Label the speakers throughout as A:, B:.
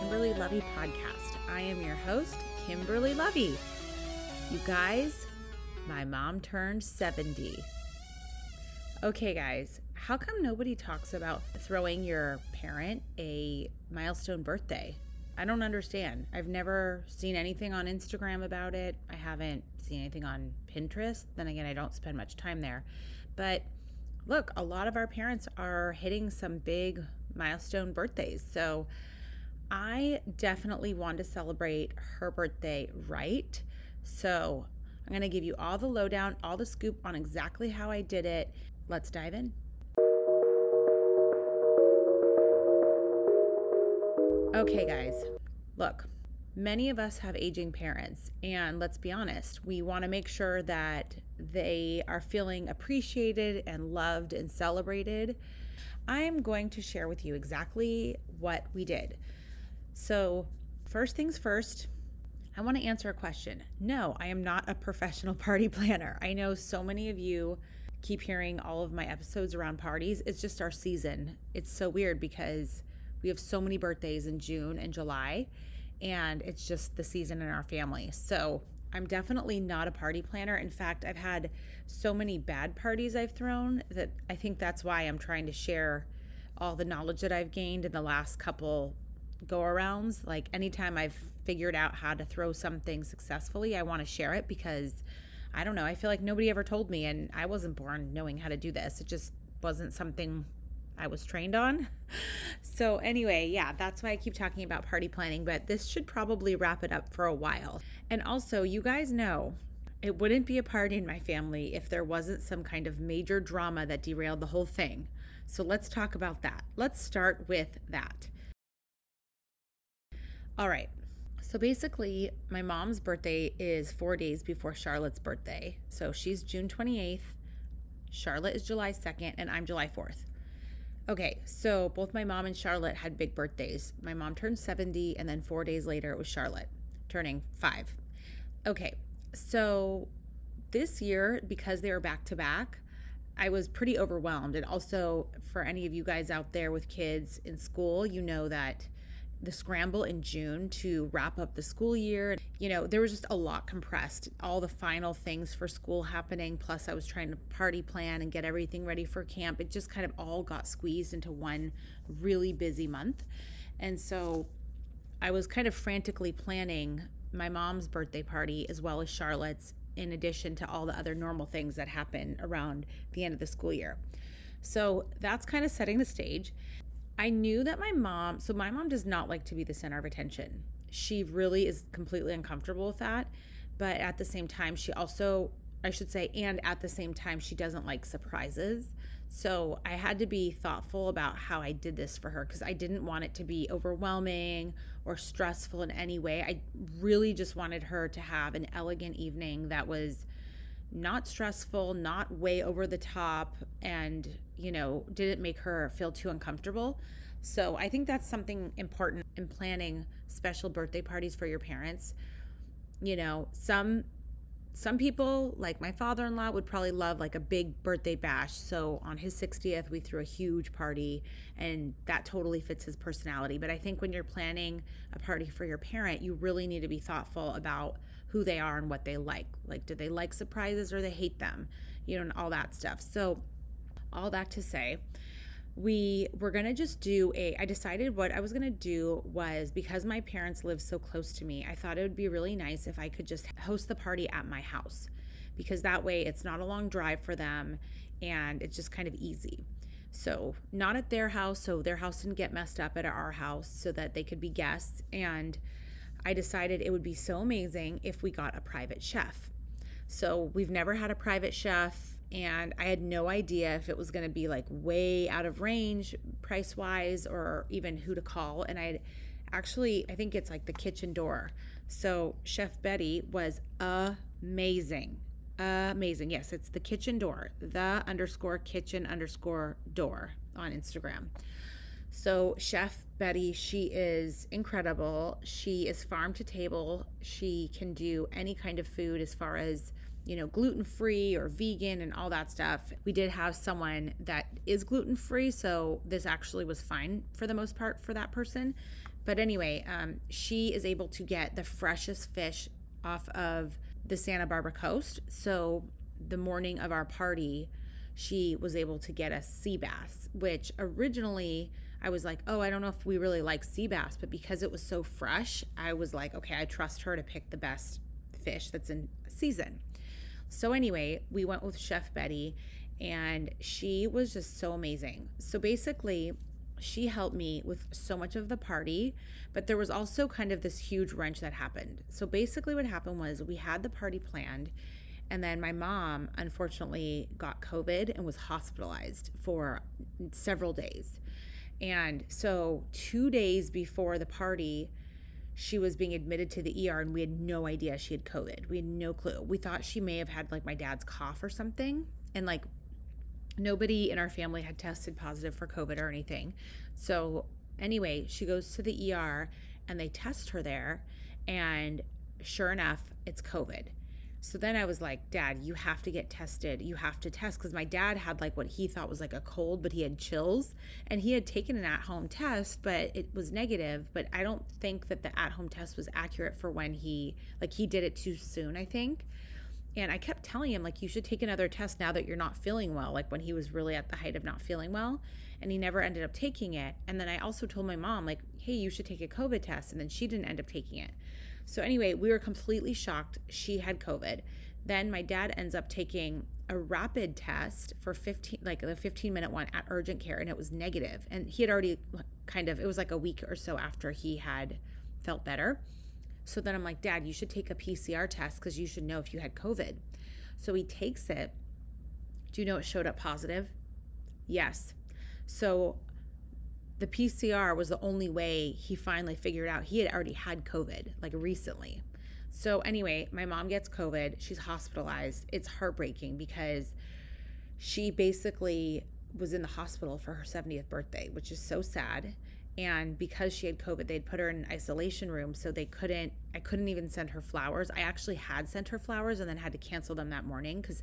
A: Kimberly Lovey podcast. I am your host, Kimberly Lovey. You guys, my mom turned 70. Okay, guys, how come nobody talks about throwing your parent a milestone birthday? I don't understand. I've never seen anything on Instagram about it. I haven't seen anything on Pinterest. Then again, I don't spend much time there. But look, a lot of our parents are hitting some big milestone birthdays. So I definitely want to celebrate her birthday right. So I'm going to give you all the lowdown, all the scoop on exactly how I did it. Let's dive in. Okay, guys, look, many of us have aging parents, and let's be honest, we want to make sure that they are feeling appreciated and loved and celebrated. I'm going to share with you exactly what we did. So, first things first, I want to answer a question. No, I am not a professional party planner. I know so many of you keep hearing all of my episodes around parties. It's just our season. It's so weird because we have so many birthdays in June and July, and it's just the season in our family. So, I'm definitely not a party planner. In fact, I've had so many bad parties I've thrown that I think that's why I'm trying to share all the knowledge that I've gained in the last couple go arounds. Like anytime I've figured out how to throw something successfully, I want to share it because I don't know, I feel like nobody ever told me and I wasn't born knowing how to do this. It just wasn't something I was trained on. So, anyway, yeah, that's why I keep talking about party planning, but this should probably wrap it up for a while. And also, you guys know it wouldn't be a party in my family if there wasn't some kind of major drama that derailed the whole thing. So, let's talk about that. Let's start with that. All right. So basically, my mom's birthday is four days before Charlotte's birthday. So she's June 28th, Charlotte is July 2nd, and I'm July 4th. Okay, so both my mom and Charlotte had big birthdays. My mom turned 70, and then four days later, it was Charlotte turning five. Okay, so this year, because they were back to back, I was pretty overwhelmed. And also, for any of you guys out there with kids in school, you know that the scramble in June to wrap up the school year. You know, there was just a lot compressed, all the final things for school happening. Plus, I was trying to party plan and get everything ready for camp. It just kind of all got squeezed into one really busy month. And so I was kind of frantically planning my mom's birthday party as well as Charlotte's, in addition to all the other normal things that happen around the end of the school year. So that's kind of setting the stage. I knew that my mom, so my mom does not like to be the center of attention. She really is completely uncomfortable with that. But at the same time, she also, I should say, and at the same time, she doesn't like surprises. So I had to be thoughtful about how I did this for her because I didn't want it to be overwhelming or stressful in any way. I really just wanted her to have an elegant evening that was not stressful, not way over the top, and, you know, didn't make her feel too uncomfortable. So I think that's something important in planning special birthday parties for your parents. You know, some some people like my father-in-law would probably love like a big birthday bash so on his 60th we threw a huge party and that totally fits his personality but i think when you're planning a party for your parent you really need to be thoughtful about who they are and what they like. Like, do they like surprises or they hate them? You know, and all that stuff. So, all that to say, we were going to just do a I decided what I was going to do was because my parents live so close to me, I thought it would be really nice if I could just host the party at my house because that way it's not a long drive for them and it's just kind of easy. So, not at their house, so their house didn't get messed up at our house so that they could be guests and I decided it would be so amazing if we got a private chef. So we've never had a private chef, and I had no idea if it was going to be like way out of range price wise or even who to call. And I actually, I think it's like the kitchen door. So Chef Betty was amazing. Amazing. Yes, it's the kitchen door, the underscore kitchen underscore door on Instagram. So, Chef Betty, she is incredible. She is farm to table. She can do any kind of food as far as you know, gluten free or vegan and all that stuff. We did have someone that is gluten free, so this actually was fine for the most part for that person. But anyway, um, she is able to get the freshest fish off of the Santa Barbara coast. So the morning of our party, she was able to get us sea bass, which originally I was like, oh, I don't know if we really like sea bass, but because it was so fresh, I was like, okay, I trust her to pick the best fish that's in season. So, anyway, we went with Chef Betty, and she was just so amazing. So, basically, she helped me with so much of the party, but there was also kind of this huge wrench that happened. So, basically, what happened was we had the party planned, and then my mom unfortunately got COVID and was hospitalized for several days. And so, two days before the party, she was being admitted to the ER and we had no idea she had COVID. We had no clue. We thought she may have had like my dad's cough or something. And like nobody in our family had tested positive for COVID or anything. So, anyway, she goes to the ER and they test her there. And sure enough, it's COVID. So then I was like, Dad, you have to get tested. You have to test. Because my dad had like what he thought was like a cold, but he had chills. And he had taken an at home test, but it was negative. But I don't think that the at home test was accurate for when he, like, he did it too soon, I think. And I kept telling him, like, you should take another test now that you're not feeling well, like when he was really at the height of not feeling well. And he never ended up taking it. And then I also told my mom, like, hey, you should take a COVID test. And then she didn't end up taking it. So, anyway, we were completely shocked she had COVID. Then my dad ends up taking a rapid test for 15, like the 15 minute one at urgent care, and it was negative. And he had already kind of, it was like a week or so after he had felt better. So then I'm like, Dad, you should take a PCR test because you should know if you had COVID. So he takes it. Do you know it showed up positive? Yes. So the PCR was the only way he finally figured out he had already had COVID, like recently. So, anyway, my mom gets COVID. She's hospitalized. It's heartbreaking because she basically was in the hospital for her 70th birthday, which is so sad. And because she had COVID, they'd put her in an isolation room. So they couldn't, I couldn't even send her flowers. I actually had sent her flowers and then had to cancel them that morning because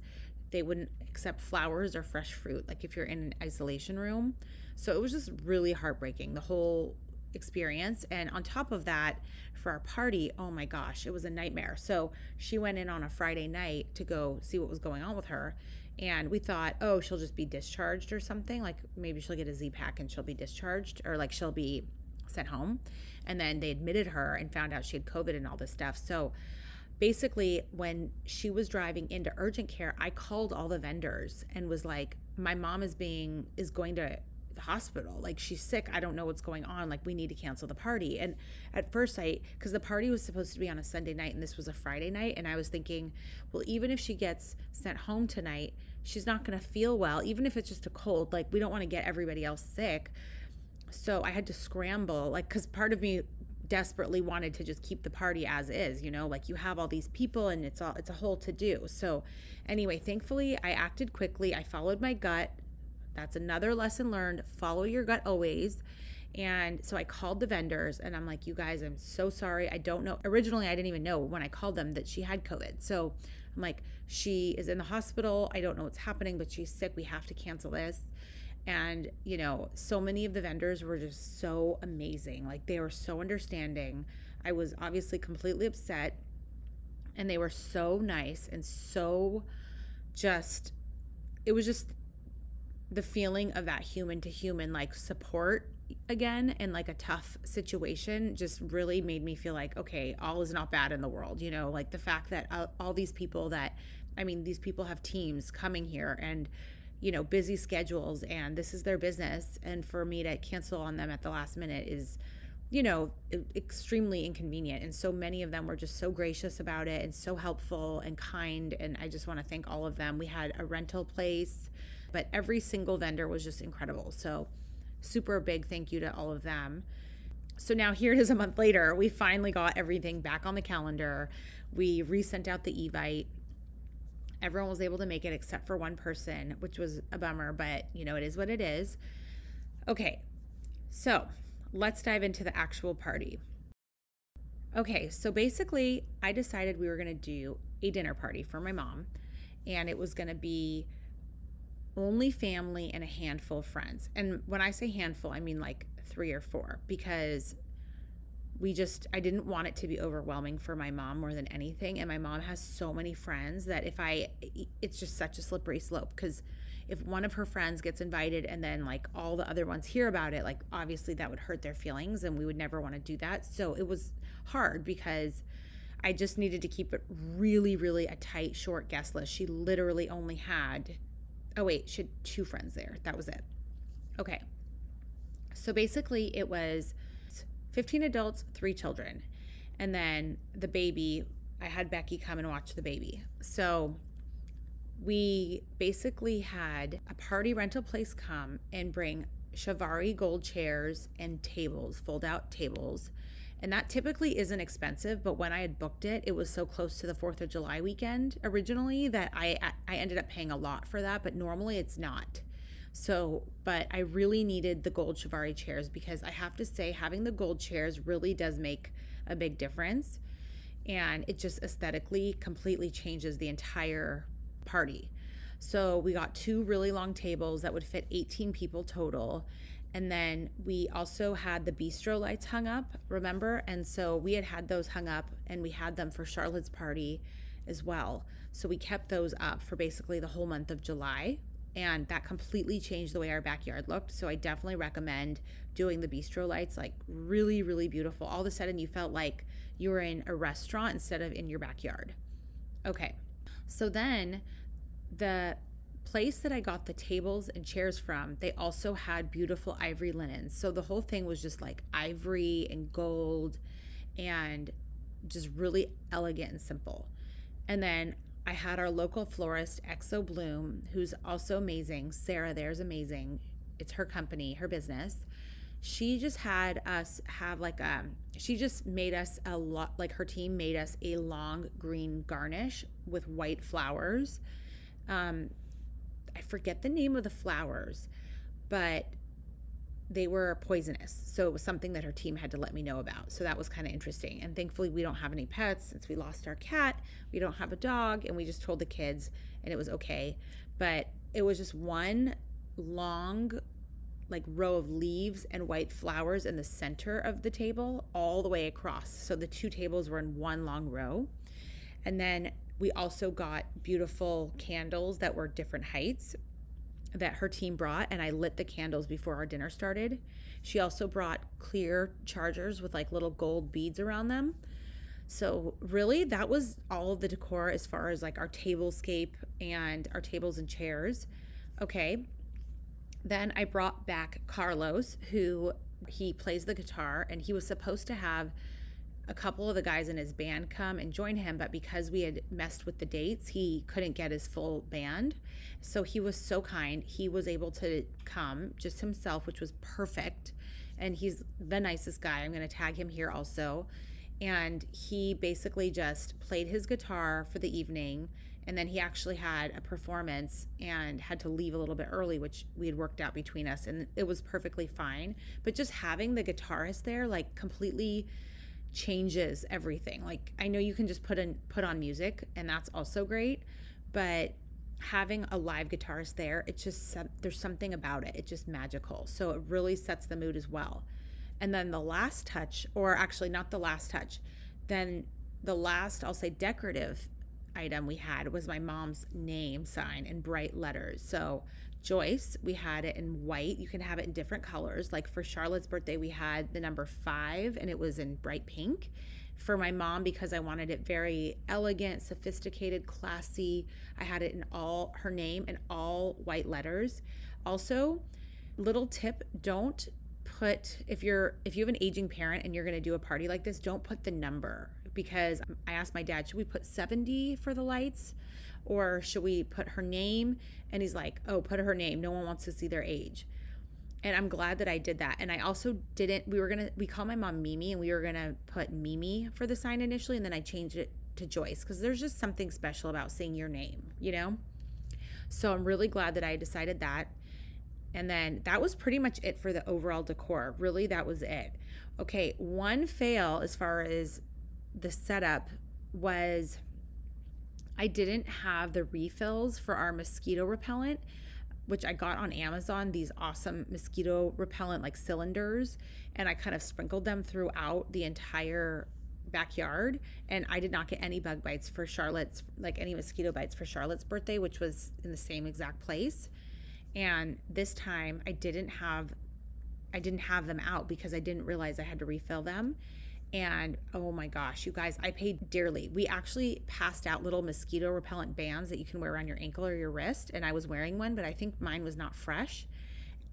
A: they wouldn't accept flowers or fresh fruit, like if you're in an isolation room. So it was just really heartbreaking, the whole experience. And on top of that, for our party, oh my gosh, it was a nightmare. So she went in on a Friday night to go see what was going on with her. And we thought, oh, she'll just be discharged or something. Like maybe she'll get a Z pack and she'll be discharged, or like she'll be sent home. And then they admitted her and found out she had COVID and all this stuff. So basically, when she was driving into urgent care, I called all the vendors and was like, my mom is being, is going to the hospital. Like she's sick. I don't know what's going on. Like we need to cancel the party. And at first I cuz the party was supposed to be on a Sunday night and this was a Friday night and I was thinking, well even if she gets sent home tonight, she's not going to feel well even if it's just a cold. Like we don't want to get everybody else sick. So I had to scramble like cuz part of me desperately wanted to just keep the party as is, you know, like you have all these people and it's all it's a whole to do. So anyway, thankfully I acted quickly. I followed my gut. That's another lesson learned. Follow your gut always. And so I called the vendors and I'm like, you guys, I'm so sorry. I don't know. Originally, I didn't even know when I called them that she had COVID. So I'm like, she is in the hospital. I don't know what's happening, but she's sick. We have to cancel this. And, you know, so many of the vendors were just so amazing. Like they were so understanding. I was obviously completely upset. And they were so nice and so just, it was just the feeling of that human to human like support again in like a tough situation just really made me feel like okay all is not bad in the world you know like the fact that all, all these people that i mean these people have teams coming here and you know busy schedules and this is their business and for me to cancel on them at the last minute is you know extremely inconvenient and so many of them were just so gracious about it and so helpful and kind and i just want to thank all of them we had a rental place but every single vendor was just incredible. So, super big thank you to all of them. So now here it is a month later. We finally got everything back on the calendar. We resent out the Evite. Everyone was able to make it except for one person, which was a bummer, but you know, it is what it is. Okay, so let's dive into the actual party. Okay, so basically, I decided we were going to do a dinner party for my mom, and it was going to be only family and a handful of friends. And when I say handful, I mean like three or four because we just I didn't want it to be overwhelming for my mom more than anything. And my mom has so many friends that if I it's just such a slippery slope cuz if one of her friends gets invited and then like all the other ones hear about it like obviously that would hurt their feelings and we would never want to do that. So it was hard because I just needed to keep it really really a tight short guest list. She literally only had oh wait she had two friends there. That was it. Okay. So basically it was 15 adults, three children. And then the baby, I had Becky come and watch the baby. So we basically had a party rental place come and bring Chiavari gold chairs and tables, fold out tables. And that typically isn't expensive, but when I had booked it, it was so close to the 4th of July weekend originally that I I ended up paying a lot for that, but normally it's not. So, but I really needed the gold Chiavari chairs because I have to say, having the gold chairs really does make a big difference. And it just aesthetically completely changes the entire party. So, we got two really long tables that would fit 18 people total. And then we also had the bistro lights hung up, remember? And so we had had those hung up and we had them for Charlotte's party as well. So we kept those up for basically the whole month of July and that completely changed the way our backyard looked. So I definitely recommend doing the bistro lights, like really, really beautiful. All of a sudden, you felt like you were in a restaurant instead of in your backyard. Okay, so then the place that I got the tables and chairs from, they also had beautiful ivory linens. So the whole thing was just like ivory and gold and just really elegant and simple. And then I had our local florist, Exo Bloom, who's also amazing. Sarah there's amazing. It's her company, her business. She just had us have like a, she just made us a lot, like her team made us a long green garnish with white flowers. Um, I forget the name of the flowers, but they were poisonous. So it was something that her team had to let me know about. So that was kind of interesting. And thankfully, we don't have any pets since we lost our cat. We don't have a dog. And we just told the kids, and it was okay. But it was just one long, like row of leaves and white flowers in the center of the table, all the way across. So the two tables were in one long row. And then we also got beautiful candles that were different heights that her team brought and I lit the candles before our dinner started. She also brought clear chargers with like little gold beads around them. So really that was all of the decor as far as like our tablescape and our tables and chairs. Okay. Then I brought back Carlos who he plays the guitar and he was supposed to have a couple of the guys in his band come and join him, but because we had messed with the dates, he couldn't get his full band. So he was so kind. He was able to come just himself, which was perfect. And he's the nicest guy. I'm going to tag him here also. And he basically just played his guitar for the evening. And then he actually had a performance and had to leave a little bit early, which we had worked out between us. And it was perfectly fine. But just having the guitarist there, like completely changes everything. Like I know you can just put in put on music and that's also great, but having a live guitarist there, it's just there's something about it. It's just magical. So it really sets the mood as well. And then the last touch or actually not the last touch, then the last I'll say decorative item we had was my mom's name sign in bright letters. So Joyce, we had it in white. You can have it in different colors. Like for Charlotte's birthday, we had the number five and it was in bright pink. For my mom, because I wanted it very elegant, sophisticated, classy, I had it in all her name in all white letters. Also, little tip don't put if you're if you have an aging parent and you're going to do a party like this don't put the number because i asked my dad should we put 70 for the lights or should we put her name? And he's like, oh, put her name. No one wants to see their age. And I'm glad that I did that. And I also didn't, we were going to, we called my mom Mimi and we were going to put Mimi for the sign initially. And then I changed it to Joyce because there's just something special about seeing your name, you know? So I'm really glad that I decided that. And then that was pretty much it for the overall decor. Really, that was it. Okay, one fail as far as the setup was I didn't have the refills for our mosquito repellent, which I got on Amazon, these awesome mosquito repellent like cylinders, and I kind of sprinkled them throughout the entire backyard and I did not get any bug bites for Charlotte's like any mosquito bites for Charlotte's birthday which was in the same exact place. And this time I didn't have I didn't have them out because I didn't realize I had to refill them and oh my gosh, you guys, I paid dearly. We actually passed out little mosquito repellent bands that you can wear around your ankle or your wrist. And I was wearing one, but I think mine was not fresh.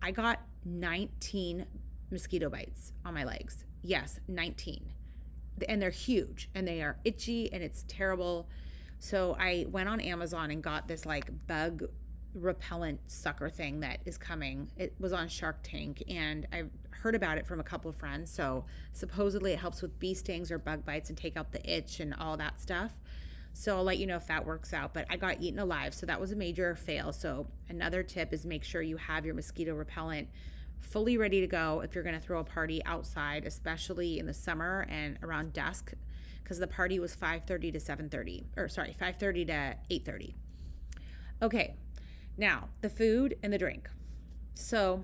A: I got 19 mosquito bites on my legs. Yes, 19. And they're huge and they are itchy and it's terrible. So I went on Amazon and got this like bug repellent sucker thing that is coming. It was on Shark Tank and I've heard about it from a couple of friends. So supposedly it helps with bee stings or bug bites and take out the itch and all that stuff. So I'll let you know if that works out. But I got eaten alive. So that was a major fail. So another tip is make sure you have your mosquito repellent fully ready to go if you're going to throw a party outside, especially in the summer and around dusk because the party was 5:30 to 7:30 or sorry, 5:30 to 8:30. Okay. Now, the food and the drink. So,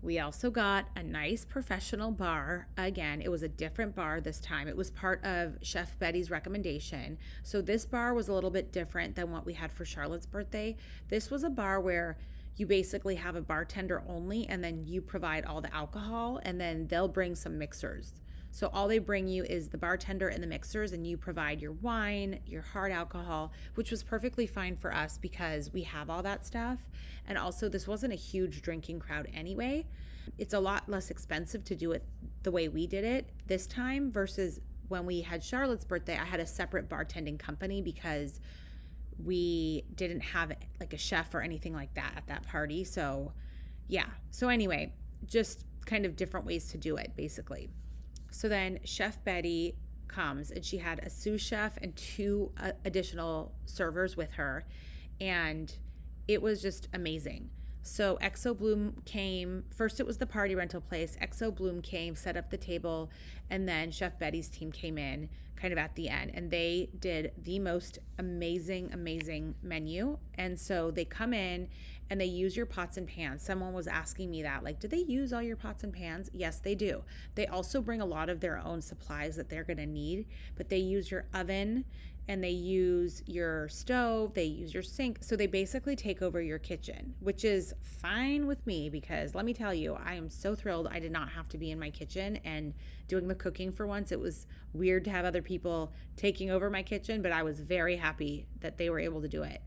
A: we also got a nice professional bar. Again, it was a different bar this time. It was part of Chef Betty's recommendation. So, this bar was a little bit different than what we had for Charlotte's birthday. This was a bar where you basically have a bartender only, and then you provide all the alcohol, and then they'll bring some mixers. So all they bring you is the bartender and the mixers, and you provide your wine, your hard alcohol, which was perfectly fine for us because we have all that stuff. And also, this wasn't a huge drinking crowd anyway. It's a lot less expensive to do it the way we did it this time versus when we had Charlotte's birthday. I had a separate bartending company because we didn't have like a chef or anything like that at that party. So, yeah. So, anyway, just kind of different ways to do it basically. So then Chef Betty comes and she had a sous chef and two uh, additional servers with her. And it was just amazing. So Exo Bloom came. First, it was the party rental place. Exo Bloom came, set up the table, and then Chef Betty's team came in kind of at the end. And they did the most amazing, amazing menu. And so they come in and they use your pots and pans. Someone was asking me that, like, do they use all your pots and pans? Yes, they do. They also bring a lot of their own supplies that they're going to need, but they use your oven and they use your stove, they use your sink. So they basically take over your kitchen, which is fine with me because let me tell you, I am so thrilled I did not have to be in my kitchen and doing the cooking for once. It was weird to have other people taking over my kitchen, but I was very happy that they were able to do it.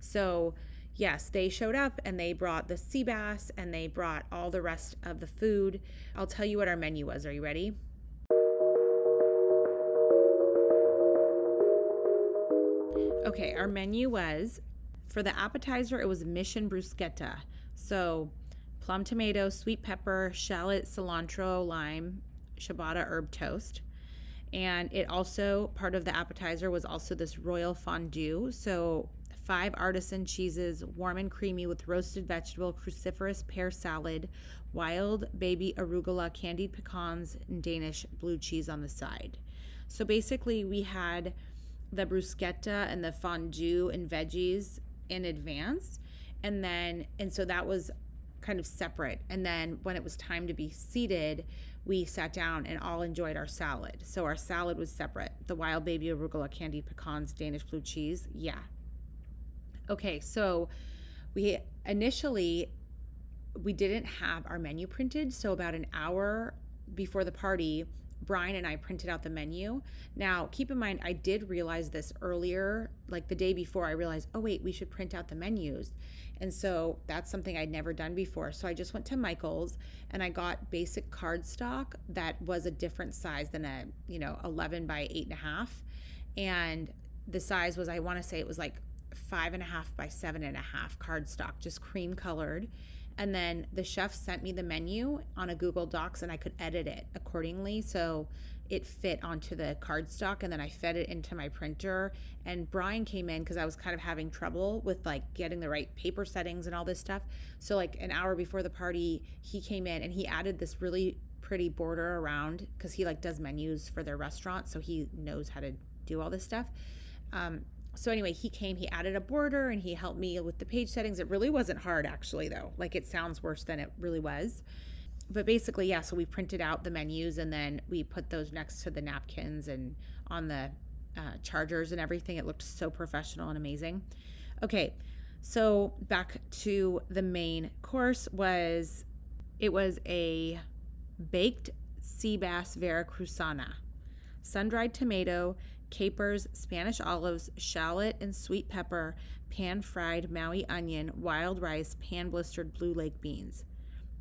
A: So, yes, they showed up and they brought the sea bass and they brought all the rest of the food. I'll tell you what our menu was. Are you ready? Okay, our menu was for the appetizer, it was mission bruschetta. So, plum tomato, sweet pepper, shallot, cilantro, lime, ciabatta herb toast. And it also, part of the appetizer was also this royal fondue. So, five artisan cheeses, warm and creamy with roasted vegetable, cruciferous pear salad, wild baby arugula, candied pecans, and Danish blue cheese on the side. So basically, we had the bruschetta and the fondue and veggies in advance. And then, and so that was kind of separate. And then when it was time to be seated, we sat down and all enjoyed our salad. So our salad was separate. The wild baby arugula, candied pecans, Danish blue cheese. Yeah, Okay, so we initially we didn't have our menu printed, so about an hour before the party, Brian and I printed out the menu. Now, keep in mind, I did realize this earlier, like the day before, I realized, oh, wait, we should print out the menus. And so that's something I'd never done before. So I just went to Michael's and I got basic cardstock that was a different size than a, you know, 11 by eight and a half. And the size was, I want to say it was like five and a half by seven and a half cardstock, just cream colored. And then the chef sent me the menu on a Google Docs and I could edit it accordingly. So it fit onto the cardstock and then I fed it into my printer. And Brian came in because I was kind of having trouble with like getting the right paper settings and all this stuff. So, like an hour before the party, he came in and he added this really pretty border around because he like does menus for their restaurant, so he knows how to do all this stuff. Um, so anyway, he came, he added a border and he helped me with the page settings. It really wasn't hard actually though. Like it sounds worse than it really was. But basically, yeah, so we printed out the menus and then we put those next to the napkins and on the uh, chargers and everything. It looked so professional and amazing. Okay, so back to the main course was it was a baked sea bass veracruzana, sun-dried tomato, capers, Spanish olives, shallot and sweet pepper, pan fried Maui onion, wild rice, pan blistered blue lake beans.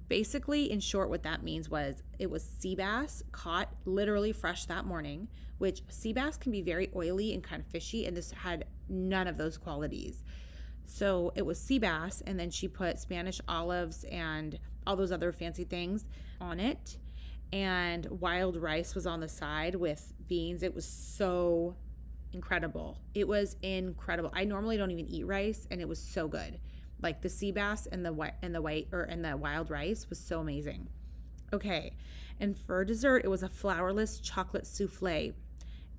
A: Basically, in short, what that means was it was sea bass caught literally fresh that morning, which sea bass can be very oily and kind of fishy, and this had none of those qualities. So it was sea bass, and then she put Spanish olives and all those other fancy things on it. And wild rice was on the side with beans. It was so incredible. It was incredible. I normally don't even eat rice, and it was so good. Like the sea bass and the white and the white or and the wild rice was so amazing. Okay, and for dessert, it was a flourless chocolate souffle,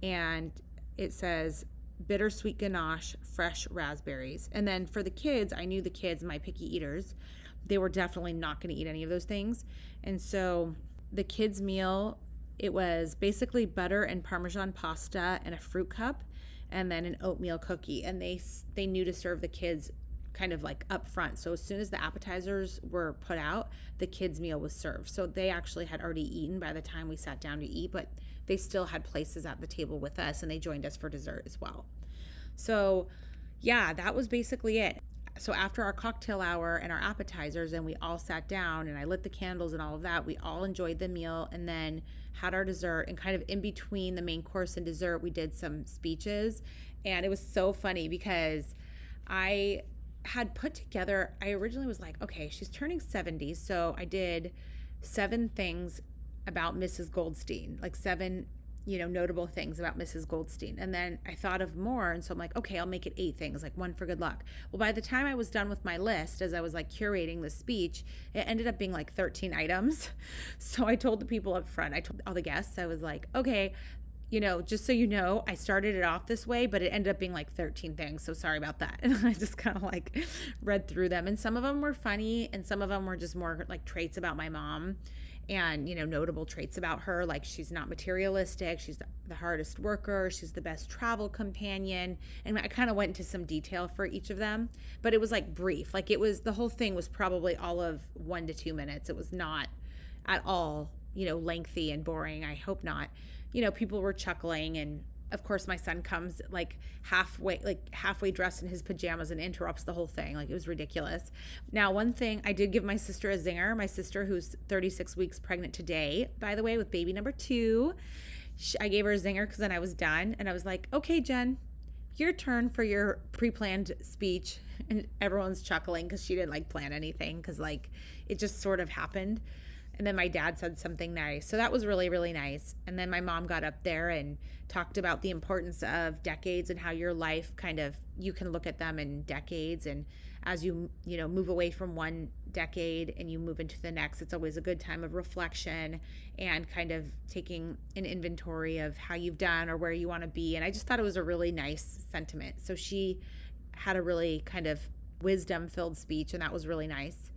A: and it says bittersweet ganache, fresh raspberries. And then for the kids, I knew the kids, my picky eaters, they were definitely not going to eat any of those things. And so the kids' meal, it was basically butter and parmesan pasta and a fruit cup and then an oatmeal cookie. And they they knew to serve the kids kind of like up front. So as soon as the appetizers were put out, the kids' meal was served. So they actually had already eaten by the time we sat down to eat, but they still had places at the table with us and they joined us for dessert as well. So, yeah, that was basically it. So, after our cocktail hour and our appetizers, and we all sat down and I lit the candles and all of that, we all enjoyed the meal and then had our dessert. And kind of in between the main course and dessert, we did some speeches. And it was so funny because I had put together, I originally was like, okay, she's turning 70. So, I did seven things about Mrs. Goldstein, like seven, you know, notable things about Mrs. Goldstein. And then I thought of more. And so I'm like, okay, I'll make it eight things, like one for good luck. Well, by the time I was done with my list, as I was like curating the speech, it ended up being like 13 items. So I told the people up front, I told all the guests, I was like, okay, you know, just so you know, I started it off this way, but it ended up being like 13 things. So sorry about that. And I just kind of like read through them. And some of them were funny, and some of them were just more like traits about my mom and you know notable traits about her like she's not materialistic she's the, hardest worker she's the best travel companion and i kind of went into some detail for each of them but it was like brief like it was the whole thing was probably all of one to two minutes it was not at all you know lengthy and boring i hope not. You know people were chuckling and of course my son comes like halfway like halfway dressed in his pajamas and interrupts the whole thing. Like it was ridiculous. Now one thing i did give my sister a zinger. My sister who's 36 weeks pregnant today by the way with baby number two i gave her a zinger because then i was done. And i was like okay jen your turn for your pre-planned speech. And everyone's chuckling because she didn't like plan anything because like it just sort of happened and then my dad said something nice. So that was really, really nice. And then my mom got up there and talked about the importance of decades and how your life kind of, you can look at them in decades. And as you, you know, move away from one decade and you move into the next, it's always a good time of reflection and kind of taking an inventory of how you've done or where you want to be. And I just thought it was a really nice sentiment. So she had a really kind of wisdom filled speech, and that was really nice.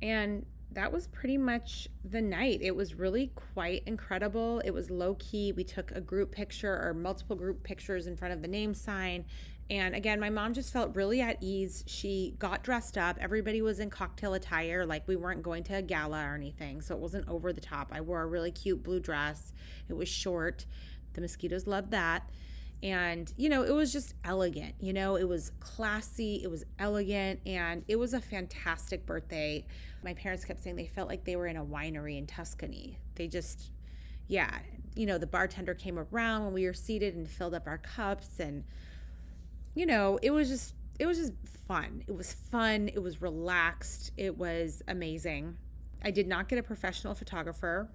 A: And that was pretty much the night. It was really quite incredible. It was low key. We took a group picture or multiple group pictures in front of the name sign. And again, my mom just felt really at ease. She got dressed up. Everybody was in cocktail attire, like we weren't going to a gala or anything. So it wasn't over the top. I wore a really cute blue dress. It was short. The mosquitoes loved that and you know it was just elegant you know it was classy it was elegant and it was a fantastic birthday. My parents kept saying they felt like they were in a winery in tuscany. They just yeah you know the bartender came around when we were seated and filled up our cups and you know it was just it was just fun. It was fun it was relaxed it was amazing. I did not get a professional photographer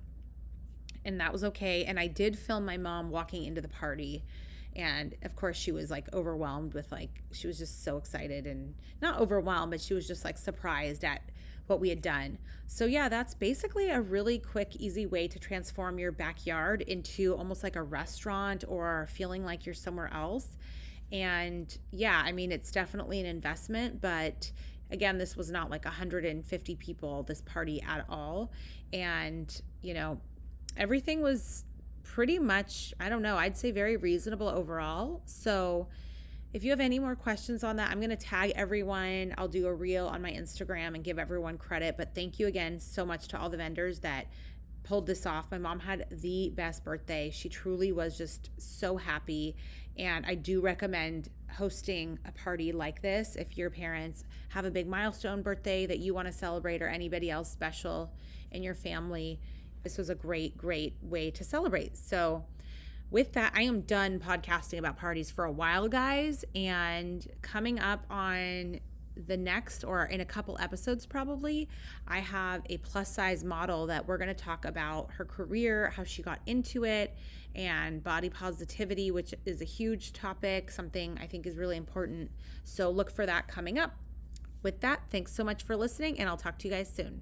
A: and that was okay. And i did film my mom walking into the party and of course she was like overwhelmed with like she was just so excited and not overwhelmed but she was just like surprised at what we had done. So, yeah, that's basically a really quick, easy way to transform your backyard into almost like a restaurant or feeling like you're somewhere else. And yeah, I mean, it's definitely an investment, but again, this was not like 150 people, this party at all. And, you know, everything was pretty much, I don't know, I'd say very reasonable overall. So, if you have any more questions on that, I'm going to tag everyone. I'll do a reel on my Instagram and give everyone credit. But thank you again so much to all the vendors that pulled this off. My mom had the best birthday. She truly was just so happy. And I do recommend hosting a party like this if your parents have a big milestone birthday that you want to celebrate or anybody else special in your family. This was a great, great way to celebrate. So, with that, I am done podcasting about parties for a while, guys. And coming up on the next or in a couple episodes probably i have a plus size model that we're going to talk about her career how she got into it and body positivity which is a huge topic something i think is really important so look for that coming up with that thanks so much for listening and i'll talk to you guys soon